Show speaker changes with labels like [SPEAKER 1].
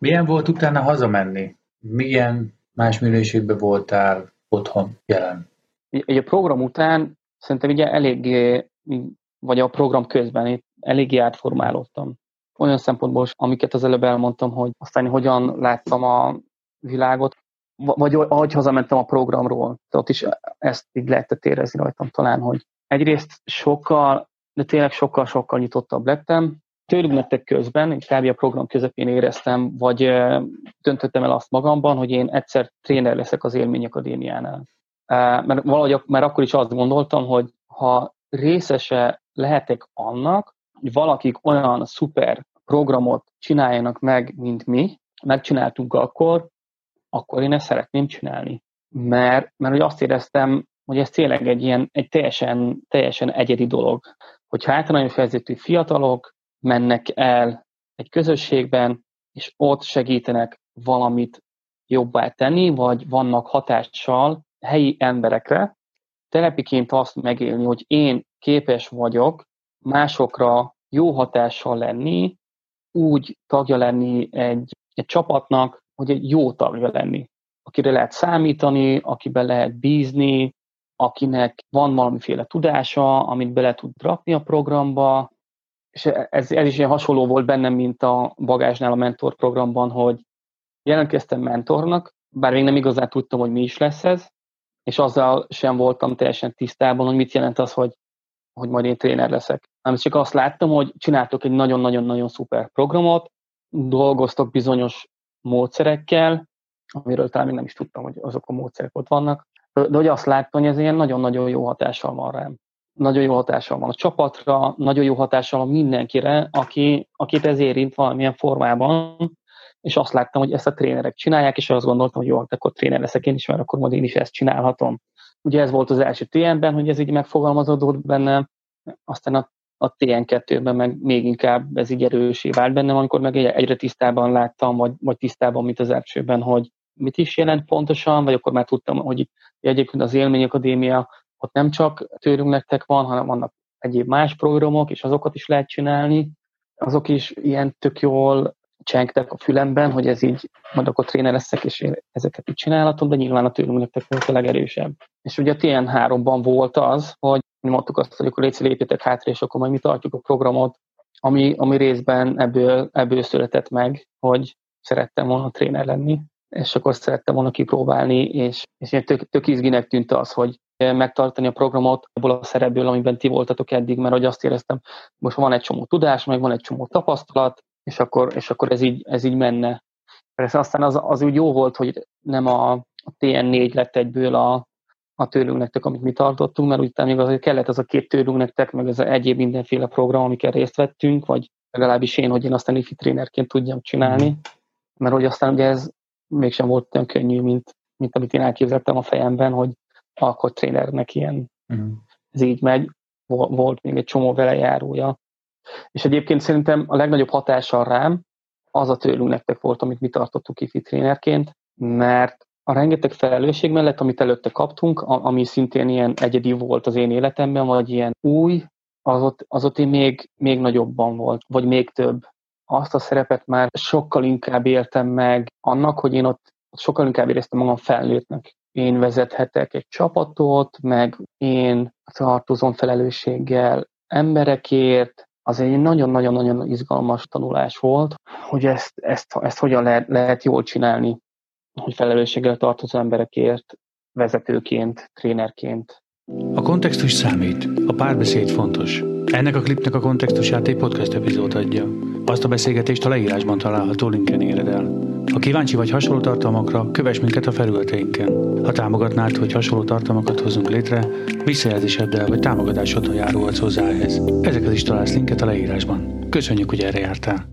[SPEAKER 1] Milyen volt utána hazamenni? Milyen más minőségben voltál otthon jelen?
[SPEAKER 2] Egy a program után szerintem ugye eléggé, vagy a program közben eléggé átformálódtam. Olyan szempontból, amiket az előbb elmondtam, hogy aztán hogyan láttam a világot, vagy ahogy hazamentem a programról, ott is ezt így lehetett érezni rajtam talán, hogy egyrészt sokkal, de tényleg sokkal-sokkal nyitottabb lettem, nektek közben, kb. a program közepén éreztem, vagy döntöttem el azt magamban, hogy én egyszer tréner leszek az Élmény Akadémiánál. Mert valahogy mert akkor is azt gondoltam, hogy ha részese lehetek annak, hogy valakik olyan szuper programot csináljanak meg, mint mi, megcsináltunk akkor, akkor én ezt szeretném csinálni. Mert, mert hogy azt éreztem, hogy ez tényleg egy ilyen, egy teljesen, teljesen egyedi dolog. Hogy általános helyzetű fiatalok mennek el egy közösségben, és ott segítenek valamit jobbá tenni, vagy vannak hatással helyi emberekre, telepiként azt megélni, hogy én képes vagyok másokra jó hatással lenni, úgy tagja lenni egy, egy csapatnak, hogy egy jó tagja lenni, akire lehet számítani, akiben lehet bízni, akinek van valamiféle tudása, amit bele tud rakni a programba, és ez, ez is ilyen hasonló volt bennem, mint a bagásnál a mentor programban, hogy jelentkeztem mentornak, bár még nem igazán tudtam, hogy mi is lesz ez, és azzal sem voltam teljesen tisztában, hogy mit jelent az, hogy, hogy majd én tréner leszek. Nem csak azt láttam, hogy csináltok egy nagyon-nagyon-nagyon szuper programot, dolgoztok bizonyos módszerekkel, amiről talán még nem is tudtam, hogy azok a módszerek ott vannak, de hogy azt láttam, hogy ez ilyen nagyon-nagyon jó hatással van rám. Nagyon jó hatással van a csapatra, nagyon jó hatással van mindenkire, aki, akit ez érint valamilyen formában, és azt láttam, hogy ezt a trénerek csinálják, és azt gondoltam, hogy jó, hát akkor tréner leszek én is, mert akkor majd én is ezt csinálhatom. Ugye ez volt az első TN-ben, hogy ez így megfogalmazódott bennem, aztán a, a TN2-ben meg még inkább ez így erősé vált bennem, amikor meg egyre tisztában láttam, vagy, vagy tisztában, mint az elsőben, hogy mit is jelent pontosan, vagy akkor már tudtam, hogy egyébként az Élmény Akadémia ott nem csak tőlünk nektek van, hanem vannak egyéb más programok, és azokat is lehet csinálni. Azok is ilyen tök jól csengtek a fülemben, hogy ez így, majd akkor tréner leszek, és én ezeket így csinálhatom, de nyilván a tőlünk nektek volt a legerősebb. És ugye a TN3-ban volt az, hogy mi mondtuk azt, hogy akkor légy lépjetek hátra, és akkor majd mi tartjuk a programot, ami, ami részben ebből, ebből született meg, hogy szerettem volna tréner lenni, és akkor szerettem volna kipróbálni, és, és ilyen tök, tök izginek tűnt az, hogy megtartani a programot abból a szerepből, amiben ti voltatok eddig, mert hogy azt éreztem, most van egy csomó tudás, meg van egy csomó tapasztalat, és akkor, és akkor ez, így, ez így menne. Persze aztán az, az úgy jó volt, hogy nem a, a TN4 lett egyből a, a tőlünk nektek, amit mi tartottunk, mert utána még azért kellett az a két tőlünk nektek, meg az egyéb mindenféle program, amikkel részt vettünk, vagy legalábbis én, hogy én aztán ifi trénerként tudjam csinálni, mert hogy aztán ugye ez mégsem volt olyan könnyű, mint, mint amit én elképzeltem a fejemben, hogy akkor trénernek ilyen, uh-huh. ez így megy, volt még egy csomó vele járója. És egyébként szerintem a legnagyobb hatással rám az a tőlünk nektek volt, amit mi tartottuk ifi trénerként, mert a rengeteg felelősség mellett, amit előtte kaptunk, ami szintén ilyen egyedi volt az én életemben, vagy ilyen új, az ott, az ott én még, még nagyobban volt, vagy még több. Azt a szerepet már sokkal inkább éltem meg annak, hogy én ott sokkal inkább éreztem magam felnőttnek. Én vezethetek egy csapatot, meg én tartozom felelősséggel emberekért, az egy nagyon-nagyon-nagyon izgalmas tanulás volt, hogy ezt, ezt, ezt hogyan lehet, lehet jól csinálni, hogy felelősséggel tartozó emberekért, vezetőként, trénerként.
[SPEAKER 3] A kontextus számít, a párbeszéd fontos. Ennek a klipnek a kontextusát egy podcast epizód adja. Azt a beszélgetést a leírásban található linken éred el. Ha kíváncsi vagy hasonló tartalmakra, kövess minket a felületeinken. Ha támogatnád, hogy hasonló tartalmakat hozzunk létre, visszajelzéseddel vagy támogatásoddal járulhatsz hozzá ehhez. Ezeket is találsz linket a leírásban. Köszönjük, hogy erre jártál!